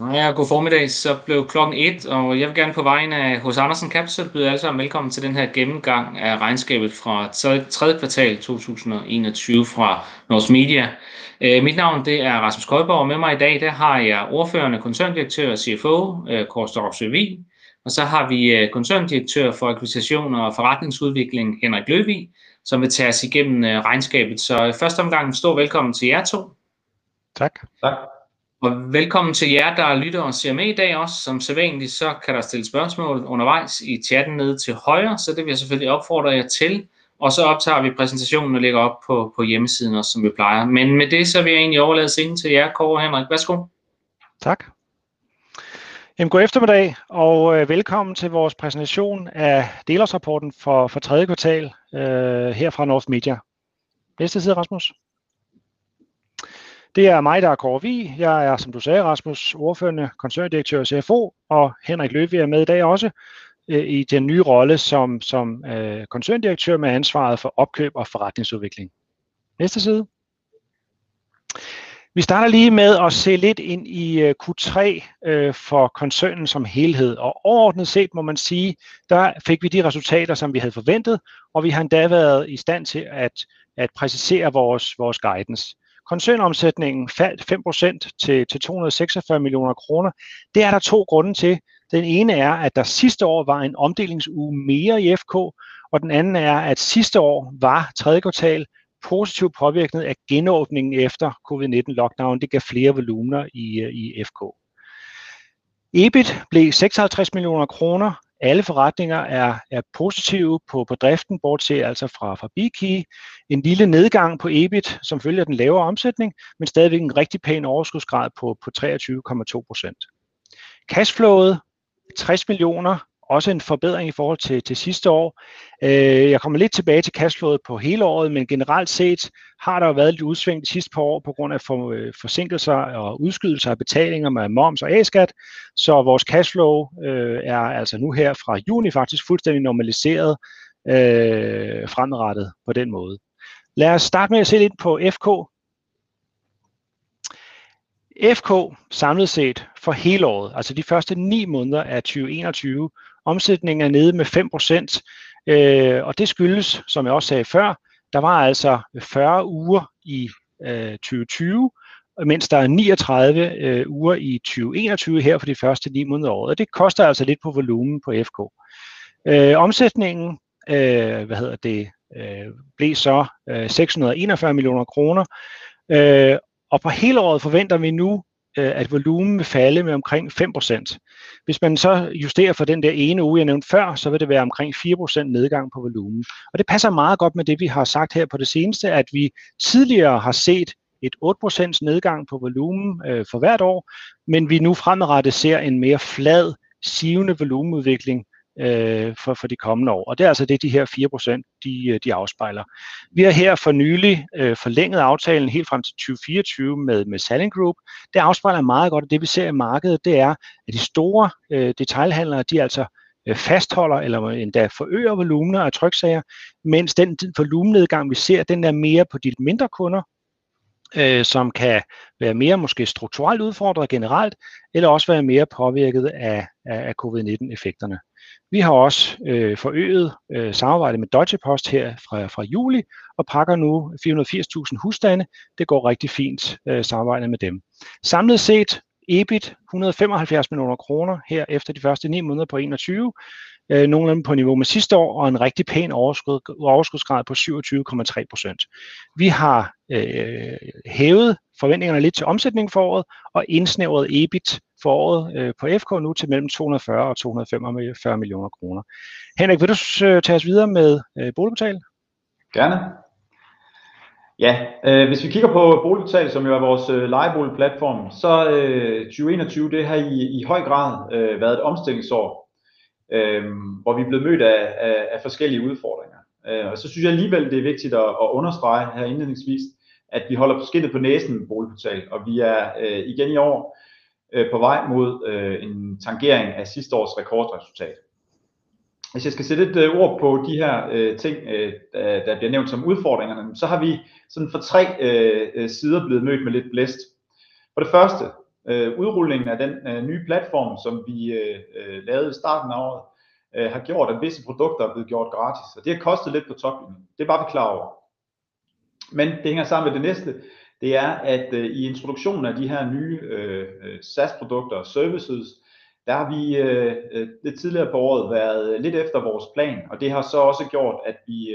Ja, god formiddag. Så blev klokken et, og jeg vil gerne på vegne af H.C. Andersen Capital byde alle sammen velkommen til den her gennemgang af regnskabet fra tredje kvartal 2021 fra North Media. Mit navn det er Rasmus Køjborg, og med mig i dag der har jeg ordførende koncerndirektør og CFO Kåre Stouxvig Vig, og så har vi koncerndirektør for akquisition og forretningsudvikling Henrik Løvig, som vil tage os igennem regnskabet. Så i første omgang stor velkommen til jer to. Tak. Tak. Og velkommen til jer, der lytter og ser med i dag også. Som sædvanligt, så kan der stille spørgsmål undervejs i chatten nede til højre, så det vil jeg selvfølgelig opfordre jer til. Og så optager vi præsentationen og lægger op på, på hjemmesiden også, som vi plejer. Men med det, så vil jeg egentlig overlade scenen til jer, Kåre og Henrik. Værsgo. Tak. Jamen, god eftermiddag og øh, velkommen til vores præsentation af delårsrapporten for, for tredje kvartal øh, her fra North Media. Næste side, Rasmus. Det er mig, der er Kåre Vig. Jeg er, som du sagde, Rasmus, ordførende koncerndirektør CFO, og Henrik Løvig er med i dag også øh, i den nye rolle som, som øh, koncerndirektør med ansvaret for opkøb og forretningsudvikling. Næste side. Vi starter lige med at se lidt ind i øh, Q3 øh, for koncernen som helhed, og overordnet set må man sige, der fik vi de resultater, som vi havde forventet, og vi har endda været i stand til at, at præcisere vores, vores guidance. Koncernomsætningen faldt 5% til, til 246 millioner kroner. Det er der to grunde til. Den ene er, at der sidste år var en omdelingsuge mere i FK, og den anden er, at sidste år var tredje kvartal positivt påvirket af genåbningen efter covid-19 lockdown. Det gav flere volumener i, i FK. EBIT blev 56 millioner kroner. Alle forretninger er, er positive på, på driften, bortset altså fra, fra Bikey. En lille nedgang på EBIT, som følger den lavere omsætning, men stadigvæk en rigtig pæn overskudsgrad på, på 23,2%. Cashflowet 60 millioner, også en forbedring i forhold til, til sidste år. Øh, jeg kommer lidt tilbage til cashflowet på hele året, men generelt set har der jo været lidt udsving de sidste par år på grund af for, øh, forsinkelser og udskydelser af betalinger med moms og A-skat. Så vores cashflow øh, er altså nu her fra juni faktisk fuldstændig normaliseret øh, fremrettet på den måde. Lad os starte med at se lidt på FK. FK samlet set for hele året, altså de første 9 måneder af 2021, Omsætningen er nede med 5%, øh, og det skyldes, som jeg også sagde før, der var altså 40 uger i øh, 2020, mens der er 39 øh, uger i 2021 her for de første 9 måneder af året. Og det koster altså lidt på volumen på FK. Øh, omsætningen øh, hvad hedder det, øh, blev så øh, 641 millioner kroner, øh, og på hele året forventer vi nu Øh, at volumen vil falde med omkring 5%. Hvis man så justerer for den der ene uge, jeg nævnte før, så vil det være omkring 4% nedgang på volumen. Og det passer meget godt med det, vi har sagt her på det seneste, at vi tidligere har set et 8% nedgang på volumen øh, for hvert år, men vi nu fremadrettet ser en mere flad, sivende volumenudvikling øh, for, for de kommende år. Og det er altså det, de her 4% de, øh, de afspejler. Vi har her for nylig øh, forlænget aftalen helt frem til 2024 med, med Salling Group. Det afspejler meget godt, og det vi ser i markedet, det er, at de store øh, detailhandlere, de altså øh, fastholder eller endda forøger volumener af tryksager, mens den volumennedgang, vi ser, den er mere på de mindre kunder, øh, som kan være mere måske strukturelt udfordret generelt, eller også være mere påvirket af, af covid-19-effekterne. Vi har også øh, forøget øh, samarbejdet med Deutsche Post her fra, fra juli, og pakker nu 480.000 husstande. Det går rigtig fint øh, samarbejdet med dem. Samlet set EBIT 175 millioner kroner her efter de første 9 måneder på 21, øh, nogenlunde på niveau med sidste år, og en rigtig pæn overskud, overskudsgrad på 27,3 procent. Vi har øh, hævet forventningerne lidt til omsætning for året, og indsnævret EBIT for året øh, på FK nu til mellem 240 og 245 millioner kroner. Henrik, vil du øh, tage os videre med øh, Boligportal? Gerne. Ja, øh, hvis vi kigger på Boligportal, som jo er vores øh, lejeboligplatform, så øh, 2021 det har i, i høj grad øh, været et omstillingsår, øh, hvor vi er blevet mødt af, af, af forskellige udfordringer. Øh, og så synes jeg alligevel, det er vigtigt at, at understrege her indledningsvis, at vi holder skinnet på næsen med Boligportal, og vi er øh, igen i år øh, på vej mod øh, en tangering af sidste års rekordresultat. Hvis jeg skal sætte et øh, ord på de her øh, ting, øh, der bliver nævnt som udfordringerne, så har vi sådan for tre øh, øh sider blevet mødt med lidt blæst. For det første, Øh, udrulningen af den øh, nye platform, som vi øh, lavede i starten af året, har gjort, at visse produkter er blevet gjort gratis, og det har kostet lidt på toplinjen. Det var vi klar over. Men det hænger sammen med det næste. Det er, at i introduktionen af de her nye SaaS produkter og services, der har vi lidt tidligere på året været lidt efter vores plan, og det har så også gjort, at vi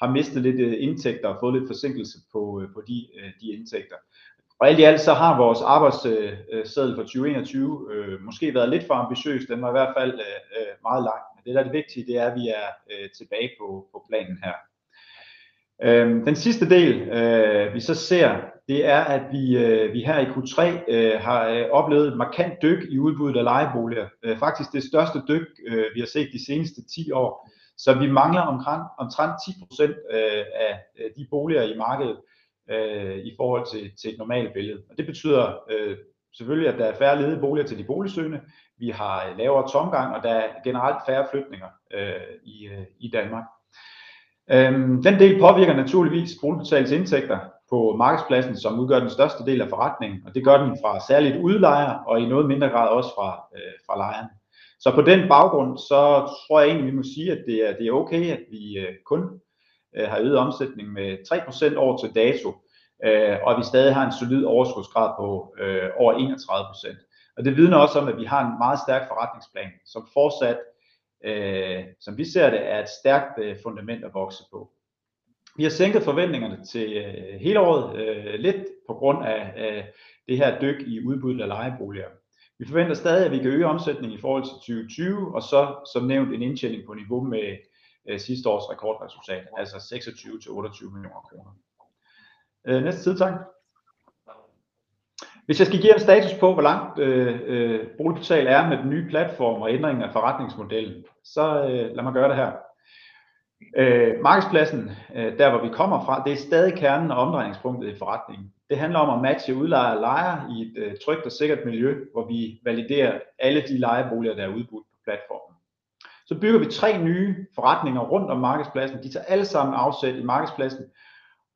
har mistet lidt indtægter og fået lidt forsinkelse på på de, de indtægter. Og alt i alt så har vores arbejdsseddel for 2021 øh, måske været lidt for ambitiøs. Den var i hvert fald øh, øh, meget lang, men det der er det vigtige, det er, at vi er tilbage på på planen her. Øhm, den sidste del vi så ser, det er, at vi vi her i Q3 har oplevet et markant dyk i udbuddet af lejeboliger. Faktisk det største dyk, vi har set de seneste 10 år, så vi mangler omkring, omtrent 10% af de boliger i markedet Øh, i forhold til til et normalt billede. Og det betyder øh, selvfølgelig, at der er færre ledige boliger til de boligsøgende. Vi har øh, lavere tomgang, og der er generelt færre flytninger i i Danmark. Den del påvirker naturligvis Boligportal's indtægter på markedspladsen, som udgør den største del af forretningen, og det gør den fra særligt udlejer og i noget mindre grad også fra fra lejerne. Så på den baggrund, så tror jeg egentlig, vi må sige, at det er det er okay, at vi kun Øh, har øget omsætningen med 3% år til dato, øh, og at vi stadig har en solid overskudsgrad på øh, over 31%. Og det vidner også om, at vi har en meget stærk forretningsplan, som fortsat, som vi ser det, er et stærkt fundament at vokse på. Vi har sænket forventningerne til hele året lidt på grund af det her dyk i udbuddet af lejeboliger. Vi forventer stadig, at vi kan øge omsætningen i forhold til 2020, og så som nævnt en indtjening på niveau med Øh, sidste års rekordresultat, altså 26 til 28 millioner kroner. Øh, næste side tak. Hvis jeg skal give en status på, hvor langt øh, Boligportal er med den nye platform og ændringen af forretningsmodellen, så lad mig gøre det her. Markedspladsen, der hvor vi kommer fra, det er stadig kernen og omdrejningspunktet i forretningen. Det handler om at matche udlejere og lejere i et trygt og sikkert miljø, hvor vi validerer alle de lejeboliger, der er udbudt på platformen. Så bygger vi tre nye forretninger rundt om markedspladsen. De tager alle sammen afsæt i markedspladsen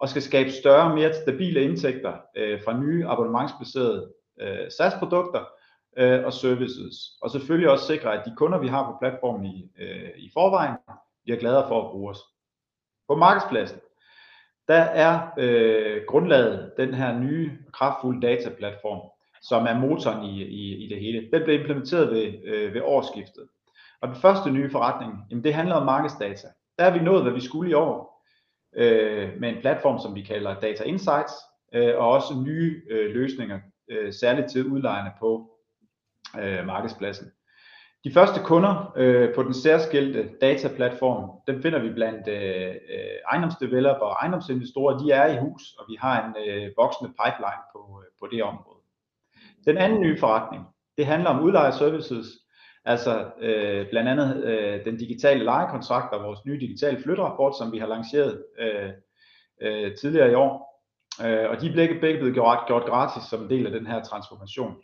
og skal skabe større og mere stabile indtægter øh, fra nye abonnementsbaserede øh, SaaS produkter øh, og services, og selvfølgelig også sikre, at de kunder, vi har på platformen i forvejen, bliver gladere for at bruge os. På markedspladsen, der er grundlaget den her nye kraftfulde dataplatform, som er motoren i i det hele. Den blev implementeret ved årsskiftet, og den første nye forretning, jamen det handler om markedsdata. Der er vi nået, hvad vi skulle i år, øh, med en platform, som vi kalder Data Insights, øh, og også nye øh, løsninger, særligt til udlejerne på markedspladsen. De første kunder på den særskilte dataplatform, dem finder vi blandt ejendomsdevelopere og ejendomsinvestorer. De er i hus, og vi har en voksende pipeline på på det område. Den anden nye forretning, det handler om udlejerservices, altså øh, blandt andet øh, den digitale lejekontrakt og vores nye digitale flytterapport, som vi har lanceret øh, tidligere i år, og de er begge blevet gjort gratis som en del af den her transformation.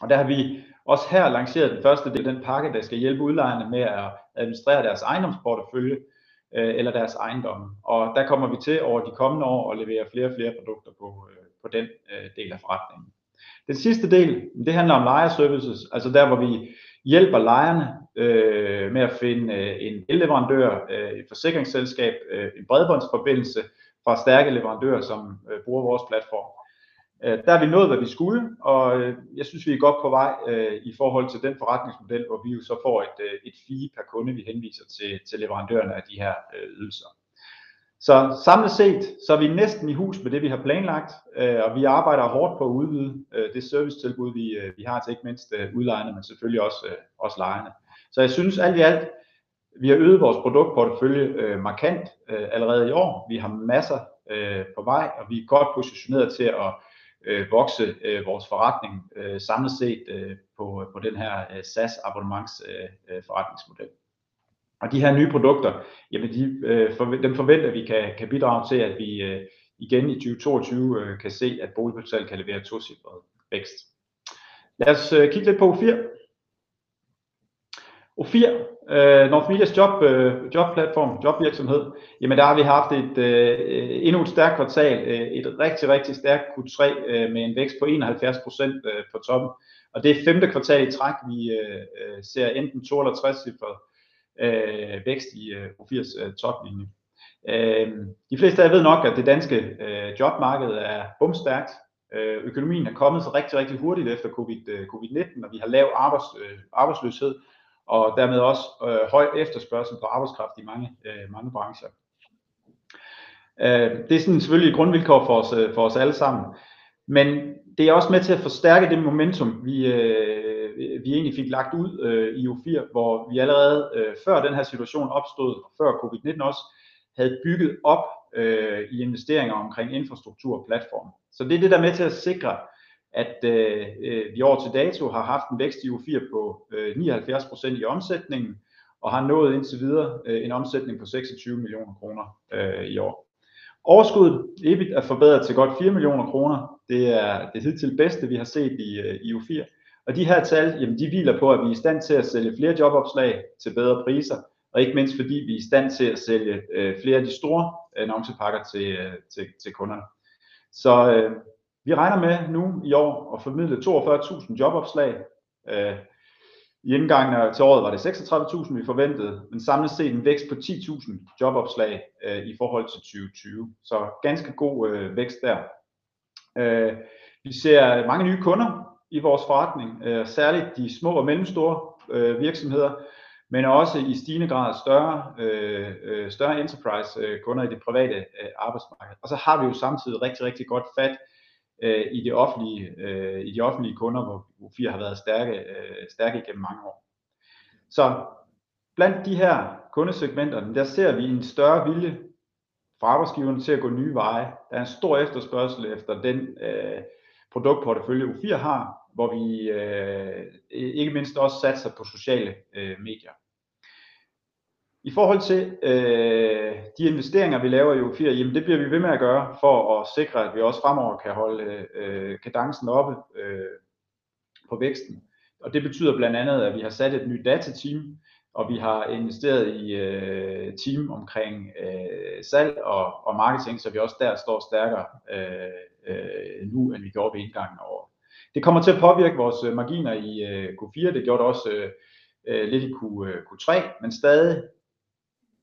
Og der har vi også her lanceret den første del af den pakke, der skal hjælpe udlejerne med at administrere deres ejendomsportefølje eller deres ejendomme, og der kommer vi til over de kommende år at levere flere og flere produkter på på den del af forretningen. Den sidste del, det handler om lejerservices, altså der hvor vi hjælper lejerne øh, med at finde øh, en elleverandør, øh, et forsikringsselskab, en bredbåndsforbindelse fra stærke leverandører, som bruger vores platform. Der er vi nået, hvad vi skulle, og jeg synes, vi er godt på vej i forhold til den forretningsmodel, hvor vi jo så får et et fee per kunde, vi henviser til til leverandørerne af de her ydelser. Så samlet set, så er vi næsten i hus med det, vi har planlagt, øh, og vi arbejder hårdt på at udvide øh, det servicetilbud, vi øh, vi har til ikke mindst udlejerne, men selvfølgelig også også lejerne. Så jeg synes alt i alt, vi har øget vores produktportefølje markant allerede i år. Vi har masser på vej, og vi er godt positioneret til at vokse vores forretning samlet set på på den her SaaS abonnements forretningsmodel. Og de her nye produkter, jamen de, øh, dem forventer vi kan kan bidrage til, at vi øh, igen i 2022 øh, kan se, at Boligportal kan levere tocifret vækst. Lad os kigge lidt på O4. O4, øh, North Medias job, øh, jobplatform, jobvirksomhed, jamen der har vi haft et øh, endnu et stærkt kvartal, øh, et rigtig, rigtig stærkt Q3 øh, med en vækst på 71 procent øh, på toppen. Og det er femte kvartal i træk, vi øh, ser enten 2 eller 60 cifre øh, vækst i øh, U4's øh, toplinje. Øh, de fleste af jer ved nok, at det danske øh, jobmarked er bumstærkt. Øh, økonomien er kommet så rigtig, rigtig hurtigt efter COVID, øh, COVID-19, og vi har lav arbejds, øh, arbejdsløshed, og dermed også øh, høj efterspørgsel på arbejdskraft i mange, øh, mange brancher. Øh, det er sådan selvfølgelig et grundvilkår for os, øh, for os alle sammen. Men det er også med til at forstærke det momentum, vi, øh, Øh, vi egentlig fik lagt ud øh, i U4, hvor vi allerede øh, før den her situation opstod, før covid-19 også, havde bygget op øh, i investeringer omkring infrastruktur og platform. Så det er det, der er med til at sikre, at øh, øh vi år til dato har haft en vækst i U4 på øh, 79% i omsætningen, og har nået indtil videre øh, en omsætning på 26 millioner kroner øh, i år. Overskuddet EBIT er forbedret til godt 4 millioner kroner. Det er det hidtil bedste, vi har set i, øh, i U4. Og de her tal, jamen de hviler på, at vi er i stand til at sælge flere jobopslag til bedre priser, og ikke mindst fordi vi er i stand til at sælge øh, flere af de store øh, annoncepakker til, øh, til, til kunderne. Så øh, vi regner med nu i år at formidle 42.000 jobopslag. Øh, I indgangen til året var det 36.000, vi forventede, men samlet set en vækst på 10.000 jobopslag øh, i forhold til 2020. Så ganske god øh, vækst der. Øh, vi ser mange nye kunder i vores forretning, øh, særligt de små og mellemstore øh, virksomheder, men også i stigende grad større, øh, øh, større enterprise øh, kunder i det private øh, arbejdsmarked. Og så har vi jo samtidig rigtig, rigtig godt fat øh, i, det offentlige, øh, i de offentlige kunder, hvor U4 har været stærke, øh, stærke gennem mange år. Så blandt de her kundesegmenter, der ser vi en større vilje fra arbejdsgiverne til at gå nye veje. Der er en stor efterspørgsel efter den øh, produktportefølje U4 har, hvor vi øh, ikke mindst også satser på sociale øh, medier. I forhold til øh, de investeringer, vi laver i U4, jamen det bliver vi ved med at gøre for at sikre, at vi også fremover kan holde øh, kadencen oppe øh, på væksten. Og det betyder blandt andet, at vi har sat et nyt datateam, og vi har investeret i øh, team omkring øh, salg og, og marketing, så vi også der står stærkere øh, øh, nu, end vi gjorde ved indgangen af året. Det kommer til at påvirke vores øh, marginer i øh, Q4, det gjorde det også øh, lidt i Q3, men stadig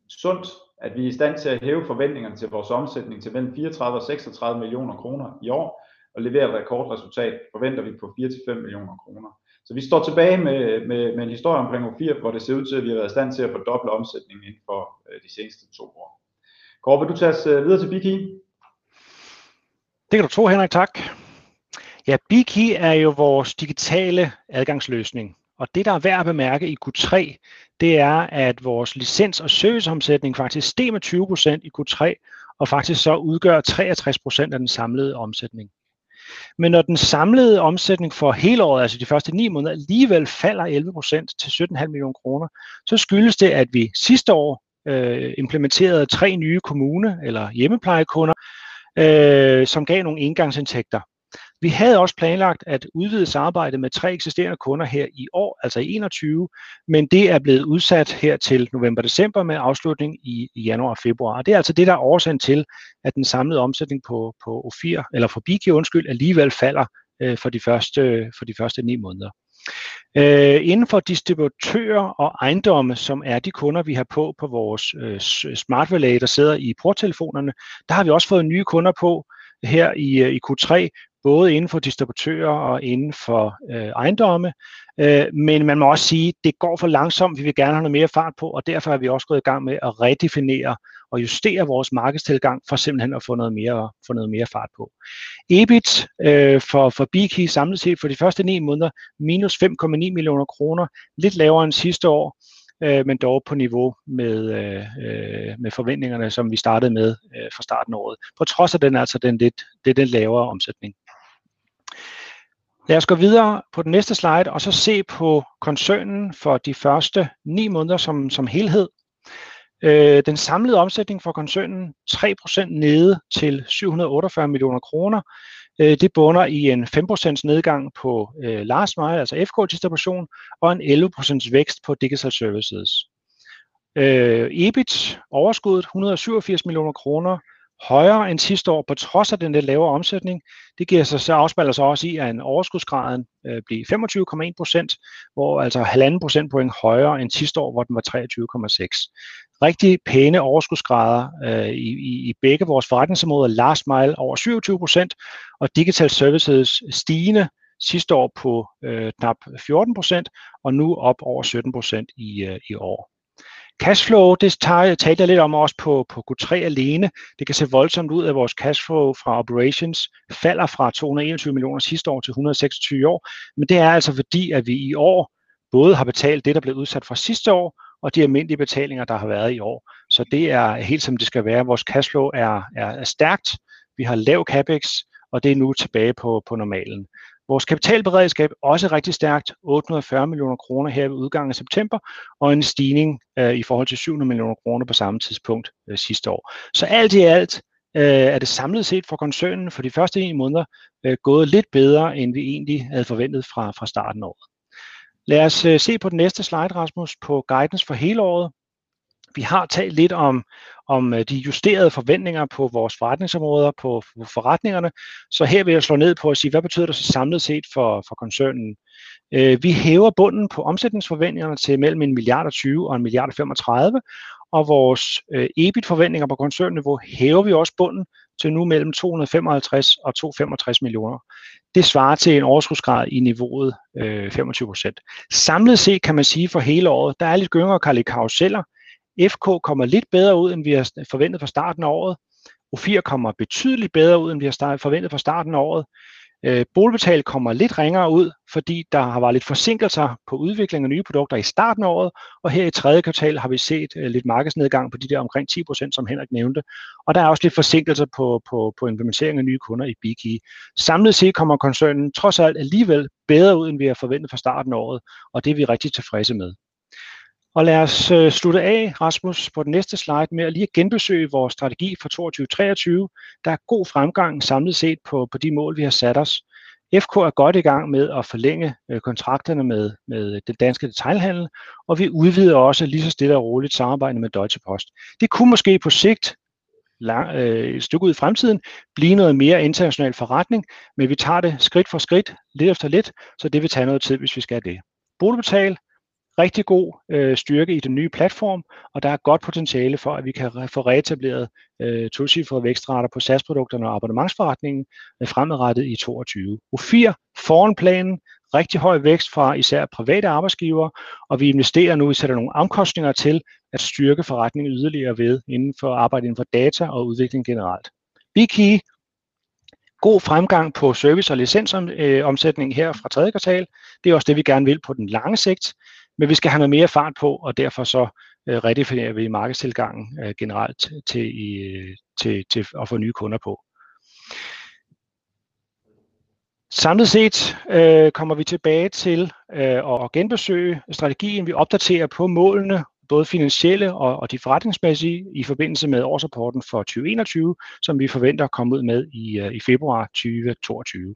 sundt, at vi er i stand til at hæve forventningerne til vores omsætning til mellem 34 og 36 millioner kroner i år, og levere et rekordresultat, forventer vi på 4-5 millioner kroner. Så vi står tilbage med, med, med en historie omkring U4, hvor det ser ud til, at vi har været i stand til at fordoble omsætningen inden for de seneste to år. Kåre, vil du tage os videre til BigKey? Det kan du tro, Henrik, tak. Ja, BigKey er jo vores digitale adgangsløsning. Og det, der er værd at bemærke i Q3, det er, at vores licens- og serviceomsætning faktisk steg med 20% i Q3, og faktisk så udgør 63% af den samlede omsætning. Men når den samlede omsætning for hele året, altså de første 9 måneder, alligevel falder 11% til 17,5 millioner kroner, så skyldes det, at vi sidste år øh, implementerede tre nye kommune- eller hjemmeplejekunder, øh, som gav nogle engangsindtægter. Vi havde også planlagt at udvide samarbejdet med tre eksisterende kunder her i år, altså i 21, men det er blevet udsat her til november-december med afslutning i, januar og februar. Og det er altså det, der er årsagen til, at den samlede omsætning på, på O4, eller for Biki, undskyld, alligevel falder øh, for, de første, for de første ni måneder. Øh, inden for distributører og ejendomme, som er de kunder, vi har på på vores øh, smart relay, der sidder i porttelefonerne, der har vi også fået nye kunder på her i, øh, i Q3, både inden for distributører og inden for øh, ejendomme. Øh, men man må også sige, at det går for langsomt. Vi vil gerne have noget mere fart på, og derfor er vi også gået i gang med at redefinere og justere vores markedstilgang for simpelthen at få noget mere, få noget mere fart på. EBIT øh, for, for Biki samlet set for de første 9 måneder minus 5,9 millioner kroner, lidt lavere end sidste år øh, men dog på niveau med, øh, øh, med forventningerne, som vi startede med øh, fra starten af året. På trods af den altså den lidt, det er den lavere omsætning. Lad os gå videre på den næste slide og så se på koncernen for de første ni måneder som, som helhed. Øh, den samlede omsætning for koncernen 3% nede til 748 millioner kroner. Øh, det bunder i en 5% nedgang på øh, last mile, altså FK-distribution, og en 11% vækst på digital services. Øh, EBIT, overskuddet 187 millioner kroner, højere end sidste år, på trods af den lidt lavere omsætning. Det giver sig, så afspejler sig også i, at en overskudsgraden øh, bliver 25,1 procent, hvor altså halvanden procentpoint højere end sidste år, hvor den var 23,6. Rigtig pæne overskudsgrader øh, i, i, i begge vores forretningsområder. Last mile over 27 procent, og digital services stigende sidste år på øh, knap 14 procent, og nu op over 17 procent i, øh, i år. Cashflow, det talte jeg lidt om også på, på Q3 alene. Det kan se voldsomt ud, at vores cashflow fra operations falder fra 221 millioner sidste år til 126 år. Men det er altså fordi, at vi i år både har betalt det, der blev udsat fra sidste år, og de almindelige betalinger, der har været i år. Så det er helt som det skal være. Vores cashflow er, er, er stærkt. Vi har lav capex, og det er nu tilbage på, på normalen. Vores kapitalberedskab er også rigtig stærkt, 840 millioner kroner her ved udgangen af september, og en stigning øh, i forhold til 700 millioner kroner på samme tidspunkt øh, sidste år. Så alt i alt øh, er det samlet set for koncernen for de første en måneder øh, gået lidt bedre, end vi egentlig havde forventet fra, fra starten af året. Lad os øh, se på den næste slide, Rasmus, på guidance for hele året. Vi har talt lidt om, om øh, de justerede forventninger på vores forretningsområder, på forretningerne. Så her vil jeg slå ned på at sige, hvad betyder det så samlet set for, for koncernen? Øh, vi hæver bunden på omsætningsforventningerne til mellem 1 milliard 20 og 1 milliard 35, og vores øh, EBIT-forventninger på koncernniveau hæver vi også bunden til nu mellem 255 og 265 millioner. Det svarer til en overskudsgrad i niveauet øh, 25 procent. Samlet set kan man sige for hele året, der er lidt gyngere karuseller, FK kommer lidt bedre ud, end vi har forventet fra starten af året. O4 kommer betydeligt bedre ud, end vi har forventet fra starten af året. Øh, Boligbetal kommer lidt ringere ud, fordi der har været lidt forsinkelser på udvikling af nye produkter i starten af året, og her i tredje kvartal har vi set øh, lidt markedsnedgang på de der omkring 10% som Henrik nævnte, og der er også lidt forsinkelser på, på, på implementering af nye kunder i BigKey. Samlet set kommer koncernen trods alt alligevel bedre ud, end vi har forventet fra starten af året, og det er vi rigtig tilfredse med. Og lad os øh, slutte af, Rasmus, på den næste slide med at lige genbesøge vores strategi for 2023. Der er god fremgang samlet set på, på de mål, vi har sat os. FK er godt i gang med at forlænge øh, kontrakterne med, med den danske detailhandel, og vi udvider også lige så stille og roligt samarbejde med Deutsche Post. Det kunne måske på sigt lang, øh, et stykke ud i fremtiden blive noget mere international forretning, men vi tager det skridt for skridt, lidt efter lidt, så det vil tage noget tid, hvis vi skal det. Boligbetal rigtig god øh, styrke i den nye platform, og der er godt potentiale for, at vi kan få reetableret øh, tocifrede vækstrater på SAS-produkterne og abonnementsforretningen øh, fremadrettet i 2022. U4 foran planen, rigtig høj vækst fra især private arbejdsgivere, og vi investerer nu, vi sætter nogle omkostninger til at styrke forretningen yderligere ved inden for arbejde inden for data og udvikling generelt. BigKey, god fremgang på service- og licensomsætning øh, her fra tredje kvartal. Det er også det, vi gerne vil på den lange sigt. Men vi skal have noget mere fart på, og derfor så øh, redefinerer vi markedstilgangen øh, generelt til, i, til, til at få nye kunder på. Samlet set øh, kommer vi tilbage til øh, at genbesøge strategien. Vi opdaterer på målene, både finansielle og, og de forretningsmæssige, i forbindelse med årsrapporten for 2021, som vi forventer at komme ud med i, øh, i februar 2022.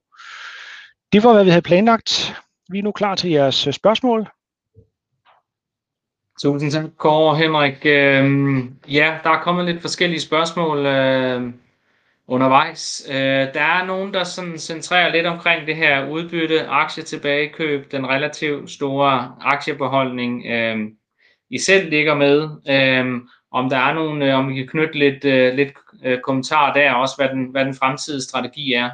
Det var, hvad vi havde planlagt. Vi er nu klar til jeres øh, spørgsmål. Tusind tak, Kåre Henrik. Øhm, ja, der er kommet lidt forskellige spørgsmål øh, undervejs. Øh, der er nogen, der sådan centrerer lidt omkring det her udbytte, aktietilbagekøb, den relativt store aktiebeholdning, øh, I selv ligger med. Øh, om der er nogen, øh, om vi kan knytte lidt, øh, lidt øh, kommentarer der, også hvad den, hvad den fremtidige strategi er.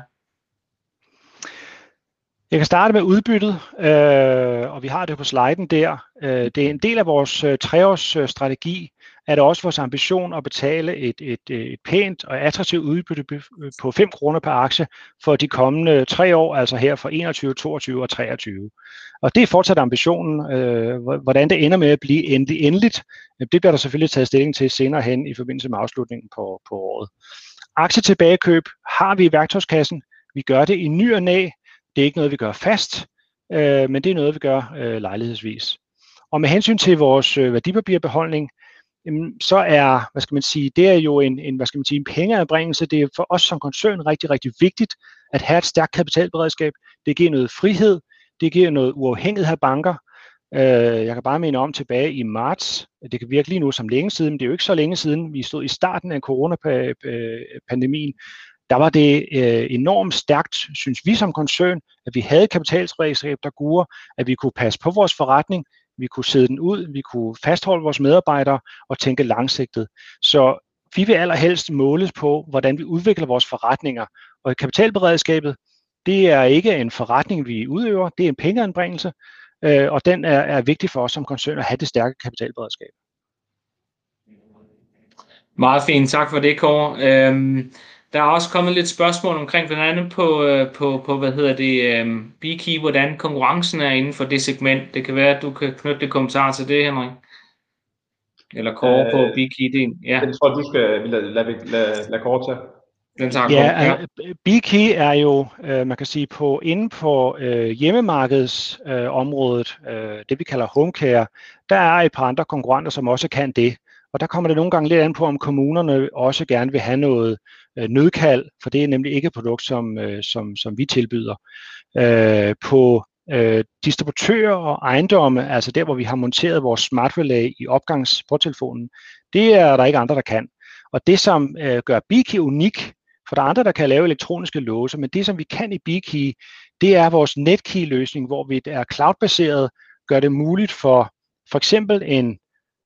Jeg kan starte med udbyttet, øh, og vi har det på sliden der. Øh, det er en del af vores øh, treårsstrategi, øh, er det også vores ambition at betale et, et, øh, et pænt og attraktivt udbytte på øh, 5 kroner per aktie for de kommende tre år, altså her for 21, 22 og 23. Og det er fortsat ambitionen. Øh, hvordan det ender med at blive endelig, endeligt, det bliver der selvfølgelig taget stilling til senere hen i forbindelse med afslutningen på, på året. Aktietilbagekøb har vi i værktøjskassen. Vi gør det i ny og næ, det er ikke noget, vi gør fast, øh, men det er noget, vi gør øh, lejlighedsvis. Og med hensyn til vores øh, værdipapirbeholdning, jamen, så er, hvad skal man sige, det er jo en, en hvad skal man sige, en pengeanbringelse. Det er for os som koncern rigtig, rigtig vigtigt at have et stærkt kapitalberedskab. Det giver noget frihed, det giver noget uafhængighed af banker. Øh, jeg kan bare minde om tilbage i marts, det kan virke lige nu som længe siden, men det er jo ikke så længe siden, vi stod i starten af coronapandemien, øh, der var det øh, enormt stærkt, synes vi som koncern, at vi havde kapitalsredskab, der gure, at vi kunne passe på vores forretning, vi kunne sætte den ud, vi kunne fastholde vores medarbejdere og tænke langsigtet. Så vi vil allerhelst måles på, hvordan vi udvikler vores forretninger. Og kapitalberedskabet, det er ikke en forretning, vi udøver, det er en pengeanbringelse, øh, og den er, er vigtig for os som koncern at have det stærke kapitalberedskab. Meget fint, tak for det, Kåre. Øhm, der er også kommet lidt spørgsmål omkring, blandt andet på, øh, på, på hvad hedder det, um, Bkey, hvordan konkurrencen er inden for det segment. Det kan være, at du kan knytte det kommentar til det, Henrik. Eller Kåre øh, på Bkey. Ja. Jeg tror, du skal lade, lade, lade, lade Kåre tage. Den tager ja, ja. Bkey er jo, øh, man kan sige, på inde på øh, hjemmemarkedsområdet, øh, øh, det vi kalder home care, der er et par andre konkurrenter, som også kan det. Og der kommer det nogle gange lidt an på, om kommunerne også gerne vil have noget øh, nødkald, for det er nemlig ikke et produkt, som, øh, som, som vi tilbyder. Øh, på øh, distributører og ejendomme, altså der, hvor vi har monteret vores smart relay i opgangsporttelefonen, det er der ikke andre, der kan. Og det, som øh, gør Biki unik, for der er andre, der kan lave elektroniske låse, men det, som vi kan i Biki, det er vores netkey-løsning, hvor vi er cloud-baseret, gør det muligt for for eksempel en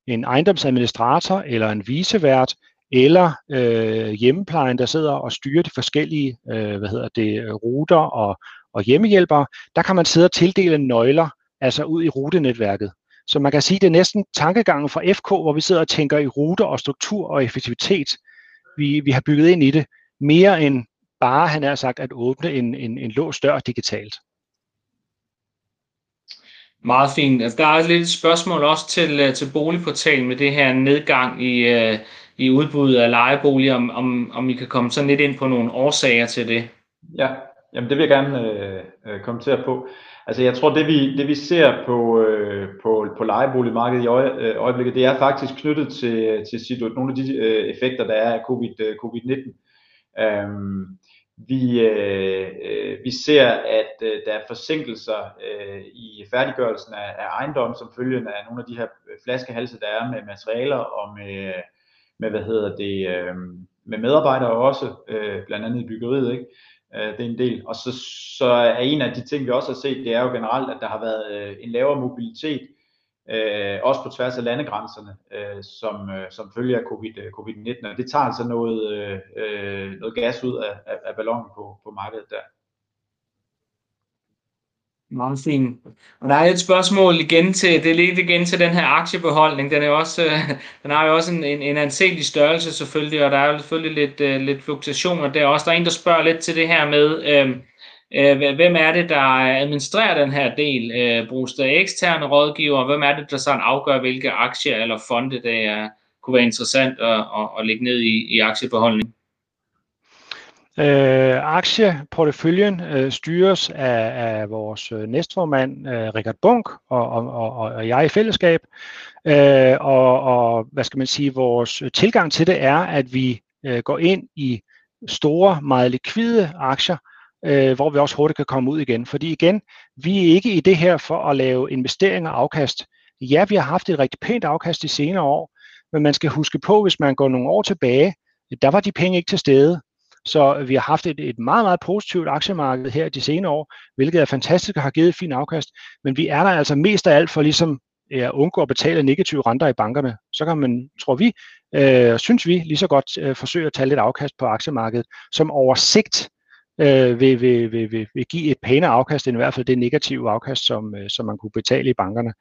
en ejendomsadministrator eller en visevært eller øh, hjemmeplejen, der sidder og styrer de forskellige øh, hvad hedder det, ruter og, og hjemmehjælpere, der kan man sidde og tildele nøgler, altså ud i rutenetværket. Så man kan sige, at det er næsten tankegangen fra FK, hvor vi sidder og tænker i ruter og struktur og effektivitet, vi, vi har bygget ind i det, mere end bare, han har sagt, at åbne en, en, en låst dør digitalt. Meget fint. Altså, der er lidt et spørgsmål også til, øh, til boligportalen med det her nedgang i, uh, i udbuddet af lejeboliger, om, om, om I kan komme sådan lidt ind på nogle årsager til det. Ja, jamen det vil jeg gerne øh, øh, kommentere på. Altså jeg tror, det vi, det vi ser på, øh, på, på lejeboligmarkedet i øje, øh, øjeblikket, det er faktisk knyttet til, til nogle af de øh, effekter, der er af COVID, øh, COVID-19. Øhm, vi, øh, øh vi ser, at øh, der er forsinkelser øh, i færdiggørelsen af, af ejendommen som følge af nogle af de her flaskehalse, der er med materialer og med, med hvad hedder det, øh, med medarbejdere også, øh, blandt andet i byggeriet, ikke? Øh, det er en del. Og så, så er en af de ting, vi også har set, det er jo generelt, at der har været øh, en lavere mobilitet øh, også på tværs af landegrænserne, øh, som, øh, som følge af COVID, øh, COVID-19. Og det tager altså noget, øh, øh, noget gas ud af, af, af ballonen på, på markedet der. Meget fint. Og der er et spørgsmål igen til, det er lidt igen til den her aktiebeholdning. Den, er også, øh, den har jo også en, en, en anselig størrelse selvfølgelig, og der er jo selvfølgelig lidt, øh, lidt fluktuationer der også. Der er en, der spørger lidt til det her med, øhm, øh, Øh, hvem er det, der administrerer den her del? Øh, bruges der eksterne rådgiver? Hvem er det, der sådan afgør, hvilke aktier eller fonde, der kunne være interessant at, at, at lægge ned i, i aktiebeholdningen? Øh, aktieporteføljen øh, styres af, af vores øh, næstformand, øh, Richard Bunk, og, og, og, og jeg i fællesskab. Øh, og, og hvad skal man sige, vores tilgang til det er, at vi øh, går ind i store, meget likvide aktier, øh, hvor vi også hurtigt kan komme ud igen. Fordi igen, vi er ikke i det her for at lave investeringer og afkast. Ja, vi har haft et rigtig pænt afkast de senere år, men man skal huske på, hvis man går nogle år tilbage, der var de penge ikke til stede. Så vi har haft et, et meget, meget positivt aktiemarked her de senere år, hvilket er fantastisk og har givet et fint afkast. Men vi er der altså mest af alt for ligesom at undgå at betale negative renter i bankerne. Så kan man, tror vi, øh, synes vi, lige så godt øh, forsøge at tage lidt afkast på aktiemarkedet, som oversigt øh, vil, vil, vil, vil, vil give et pænere afkast end i hvert fald det negative afkast, som, øh, som man kunne betale i bankerne.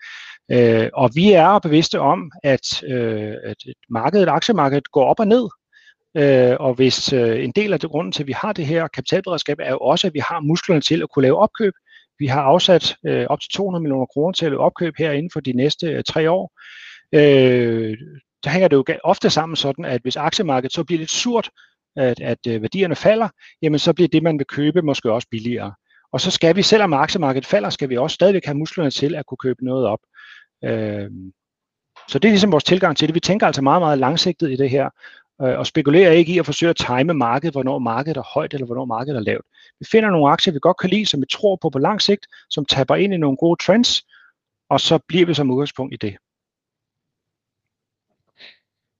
Øh, og vi er bevidste om, at, øh, at markedet, aktiemarkedet går op og ned, Øh, og hvis øh, en del af det grunden til, at vi har det her kapitalberedskab, er jo også, at vi har musklerne til at kunne lave opkøb. Vi har afsat øh, op til 200 millioner kroner til at lave opkøb her inden for de næste øh, tre år. Øh, der hænger det jo ofte sammen sådan, at hvis aktiemarkedet så bliver lidt surt, at, at øh, værdierne falder, jamen så bliver det, man vil købe, måske også billigere. Og så skal vi, selvom aktiemarkedet falder, skal vi også stadigvæk have musklerne til at kunne købe noget op. Øh, Så det er ligesom vores tilgang til det. Vi tænker altså meget, meget langsigtet i det her, Øh, og spekulerer ikke i at forsøge at time markedet, hvornår markedet er højt eller hvornår markedet er lavt. Vi finder nogle aktier, vi godt kan lide, som vi tror på på lang sigt, som taber ind i nogle gode trends, og så bliver vi som udgangspunkt i det.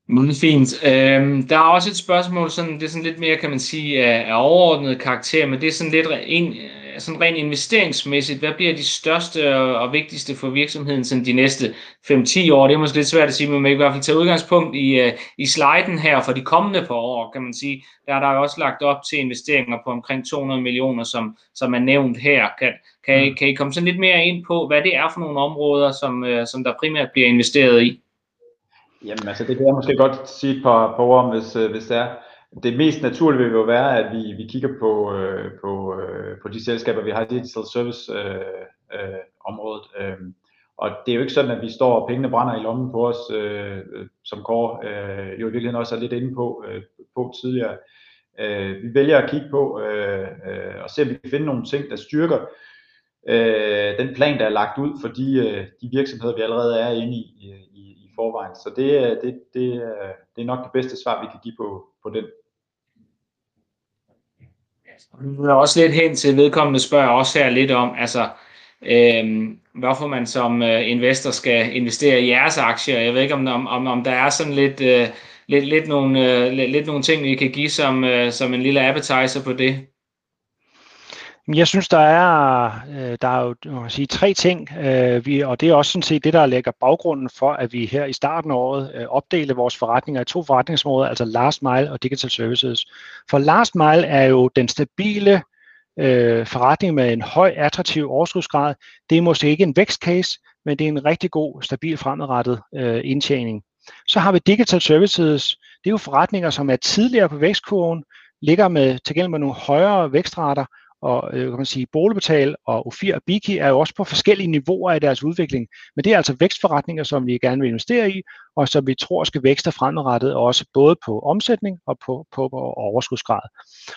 Meget fint. Øhm, der er også et spørgsmål, sådan, det er sådan lidt mere, kan man sige, af, af overordnet karakter, men det er sådan lidt en, sådan rent investeringsmæssigt. Hvad bliver de største og vigtigste for virksomheden sådan de næste 5-10 år? Det er måske lidt svært at sige, men man kan i hvert fald tage udgangspunkt i, uh, i sliden her for de kommende par år, kan man sige. Der er der også lagt op til investeringer på omkring 200 millioner, som, som er nævnt her. Kan, kan, I, mm. kan I komme sådan lidt mere ind på, hvad det er for nogle områder, som, uh, som der primært bliver investeret i? Jamen altså, det kan jeg måske godt sige et par, par ord om, hvis, øh, hvis det er. Det mest naturlige vil jo være, at vi, vi kigger på, øh, på, øh, på de selskaber, vi har i digital service øh, øh, området. Øh, og det er jo ikke sådan, at vi står og pengene brænder i lommen på os, øh, øh, som Kåre øh, jo i virkeligheden også er lidt inde på, øh, på tidligere. Øh, vi vælger at kigge på øh, øh, og se, om vi kan finde nogle ting, der styrker øh, den plan, der er lagt ud for de, øh, de virksomheder, vi allerede er inde i, i, forvejen. Så det, øh, det, det, øh, det er nok det bedste svar, vi kan give på, på den. Nu er også lidt hen til vedkommende spørger også her lidt om, altså, øhm, hvorfor man som øh, investor skal investere i jeres aktier. Jeg ved ikke, om, om, om der er sådan lidt, øh, lidt, lidt, nogle, øh, lidt, lidt nogle ting, I kan give som, øh, som en lille appetizer på det. Jeg synes, der er, øh, der er jo man sige, tre ting, øh, vi, og det er også sådan set det, der lægger baggrunden for, at vi her i starten af året øh, opdeler vores forretninger i to forretningsområder, altså Last Mile og Digital Services. For Last Mile er jo den stabile øh, forretning med en høj attraktiv overskudsgrad. Det er måske ikke en vækstcase, men det er en rigtig god, stabil fremadrettet øh, indtjening. Så har vi Digital Services. Det er jo forretninger, som er tidligere på vækstkurven, ligger med til gengæld med nogle højere vækstrater, og øh, kan man sige, Boligbetal og Ofir og Biki er jo også på forskellige niveauer i deres udvikling. Men det er altså vækstforretninger, som vi gerne vil investere i, og som vi tror skal vækste fremadrettet, også både på omsætning og på, på, på overskudsgrad.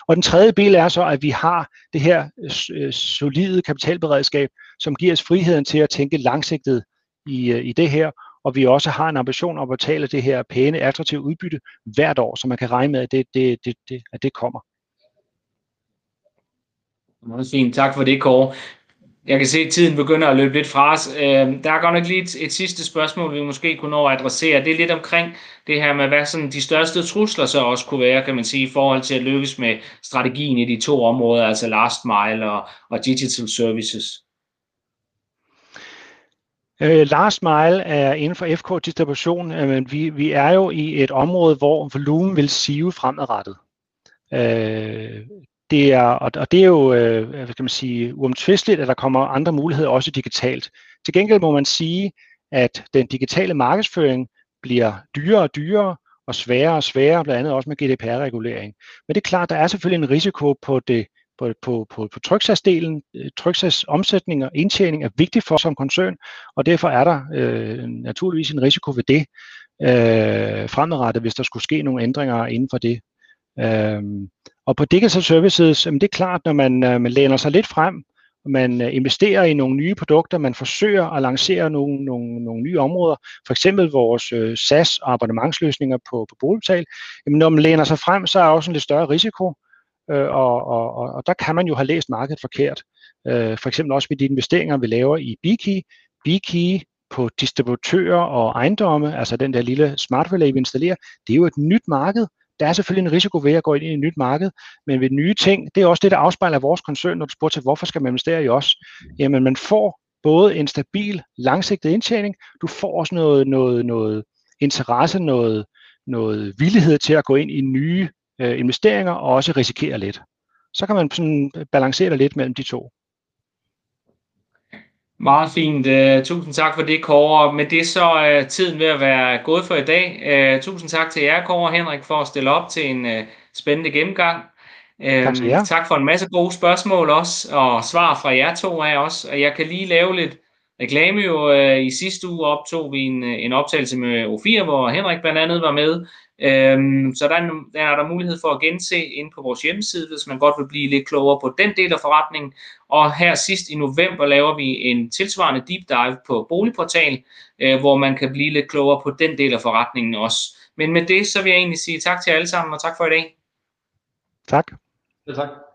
Og den tredje del er så, at vi har det her øh, solide kapitalberedskab, som giver os friheden til at tænke langsigtet i, øh, i det her, og vi også har en ambition om at betale det her pæne, attraktive udbytte hvert år, så man kan regne med, at det, det, det, det, at det kommer. Meget fint. Tak for det, Kåre. Jeg kan se, at tiden begynder at løbe lidt fra os. Øh, der er godt nok lige et, et sidste spørgsmål, vi måske kunne nå at adressere. Det er lidt omkring det her med, hvad sådan de største trusler så også kunne være, kan man sige, i forhold til at lykkes med strategien i de to områder, altså last mile og, og digital services. Uh, last mile er inden for FK-distribution, øh, men vi, vi er jo i et område, hvor volumen vil sive fremadrettet. Uh, det er, og det er jo øh, hvad kan man sige, uomtvisteligt, at der kommer andre muligheder også digitalt. Til gengæld må man sige, at den digitale markedsføring bliver dyrere og dyrere og sværere og sværere, blandt andet også med GDPR-regulering. Men det er klart, der er selvfølgelig en risiko på det på, på, på, på tryksagsdelen. Øh, Tryksagsomsætning og indtjening er vigtigt for som koncern, og derfor er der øh, naturligvis en risiko ved det øh, fremadrettet, hvis der skulle ske nogle ændringer inden for det. Øh, og på digital services, det er klart, når man, øh, man læner sig lidt frem, man øh, investerer i nogle nye produkter, man forsøger at lancere nogle, nogle, nogle nye områder, for eksempel vores øh, SaaS og abonnementsløsninger på, på boligbetal, jamen når man læner sig frem, så er der også en lidt større risiko, øh, og, og, og, og der kan man jo have læst markedet forkert. Øh, for eksempel også med de investeringer, vi laver i Biki. Biki på distributører og ejendomme, altså den der lille smart relay, vi installerer, det er jo et nyt marked, der er selvfølgelig en risiko ved at gå ind i et nyt marked, men ved nye ting, det er også det, der afspejler vores koncern, når du spørger til, hvorfor skal man investere i os? Jamen, man får både en stabil, langsigtet indtjening, du får også noget, noget, noget interesse, noget, noget villighed til at gå ind i nye øh, investeringer og også risikere lidt. Så kan man sådan balancere lidt mellem de to. Meget fint. Uh, tusind tak for det, Kåre. Med det så er uh, tiden ved at være gået for i dag. Uh, tusind tak til jer, Kåre og Henrik, for at stille op til en uh, spændende gennemgang. Tak, tak for en masse gode spørgsmål også, og svar fra jer to af os. Og jeg kan lige lave lidt reklame jo. Øh, I sidste uge optog vi en, en optagelse med O4, hvor Henrik blandt andet var med. Øhm, så der er, der er der mulighed for at gense ind på vores hjemmeside, hvis man godt vil blive lidt klogere på den del af forretningen. Og her sidst i november laver vi en tilsvarende deep dive på Boligportal, øh, hvor man kan blive lidt klogere på den del af forretningen også. Men med det, så vil jeg egentlig sige tak til alle sammen, og tak for i dag. Tak. Ja, tak.